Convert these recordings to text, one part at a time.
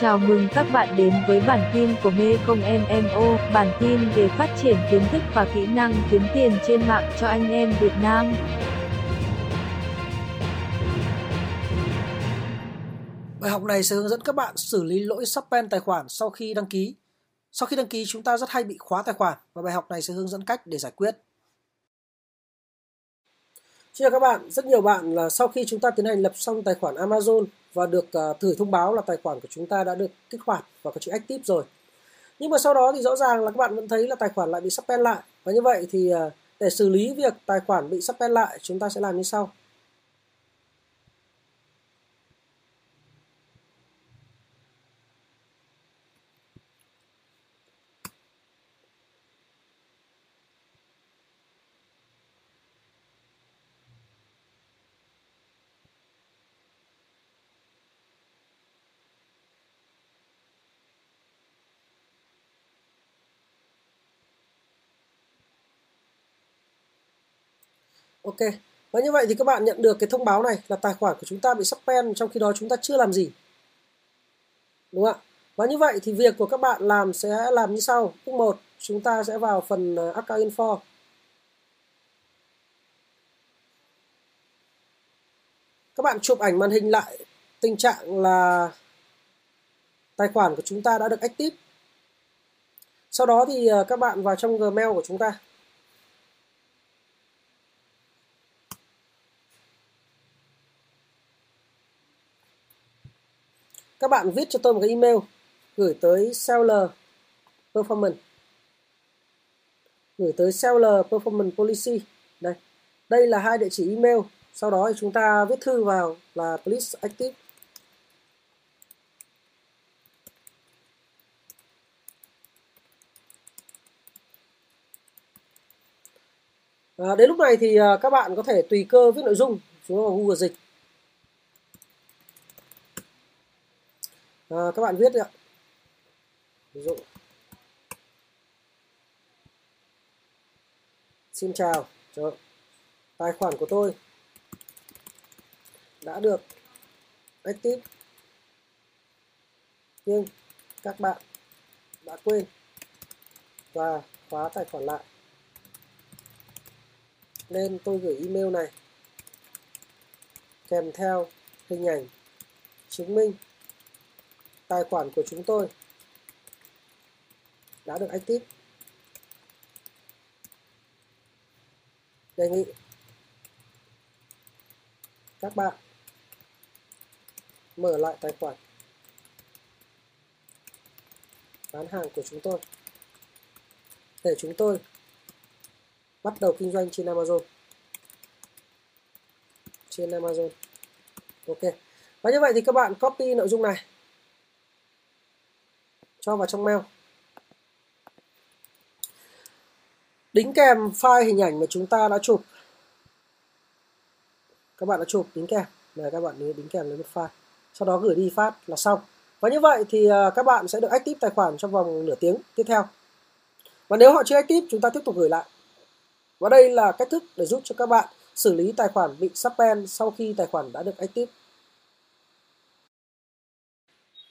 Chào mừng các bạn đến với bản tin của Mê Công MMO, bản tin về phát triển kiến thức và kỹ năng kiếm tiền trên mạng cho anh em Việt Nam. Bài học này sẽ hướng dẫn các bạn xử lý lỗi suspend tài khoản sau khi đăng ký. Sau khi đăng ký chúng ta rất hay bị khóa tài khoản và bài học này sẽ hướng dẫn cách để giải quyết. Chào các bạn, rất nhiều bạn là sau khi chúng ta tiến hành lập xong tài khoản Amazon và được à, uh, gửi thông báo là tài khoản của chúng ta đã được kích hoạt và có chữ active rồi. Nhưng mà sau đó thì rõ ràng là các bạn vẫn thấy là tài khoản lại bị suspend lại. Và như vậy thì uh, để xử lý việc tài khoản bị suspend lại chúng ta sẽ làm như sau. Ok. Và như vậy thì các bạn nhận được cái thông báo này là tài khoản của chúng ta bị suspend trong khi đó chúng ta chưa làm gì. Đúng không ạ? Và như vậy thì việc của các bạn làm sẽ làm như sau. Bước 1, chúng ta sẽ vào phần à, account info. Các bạn chụp ảnh màn hình lại tình trạng là tài khoản của chúng ta đã được active. Sau đó thì à, các bạn vào trong Gmail của chúng ta. Các bạn viết cho tôi một cái email gửi tới seller performance. Gửi tới seller performance policy. Đây đây là hai địa chỉ email. Sau đó thì chúng ta viết thư vào là please active. À, đến lúc này thì à, các bạn có thể tùy cơ viết nội dung chúng vào Google dịch. À, các bạn viết đi ạ. Ví dụ. Xin chào. Cho tài khoản của tôi đã được active. Nhưng các bạn đã quên và khóa tài khoản lại. Nên tôi gửi email này kèm theo hình ảnh chứng minh tài khoản của chúng tôi. Đã được active. Đề nghị các bạn mở lại tài khoản bán hàng của chúng tôi. Để chúng tôi bắt đầu kinh doanh trên Amazon. Trên Amazon. Ok. Và như vậy thì các bạn copy nội dung này cho vào trong mail. Đính kèm file hình ảnh mà chúng ta đã chụp. Các bạn đã chụp đính kèm. Này các bạn đính kèm lên một file. Sau đó gửi đi phát là xong. Và như vậy thì à, các bạn sẽ được active tài khoản trong vòng nửa tiếng tiếp theo. Và nếu họ chưa active, chúng ta tiếp tục gửi lại. Và đây là cách thức để giúp cho các bạn xử lý tài khoản bị suspend sau khi tài khoản đã được active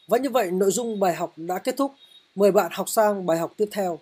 và như vậy, nội dung bài học đã kết thúc. Mời bạn học sang bài học tiếp theo.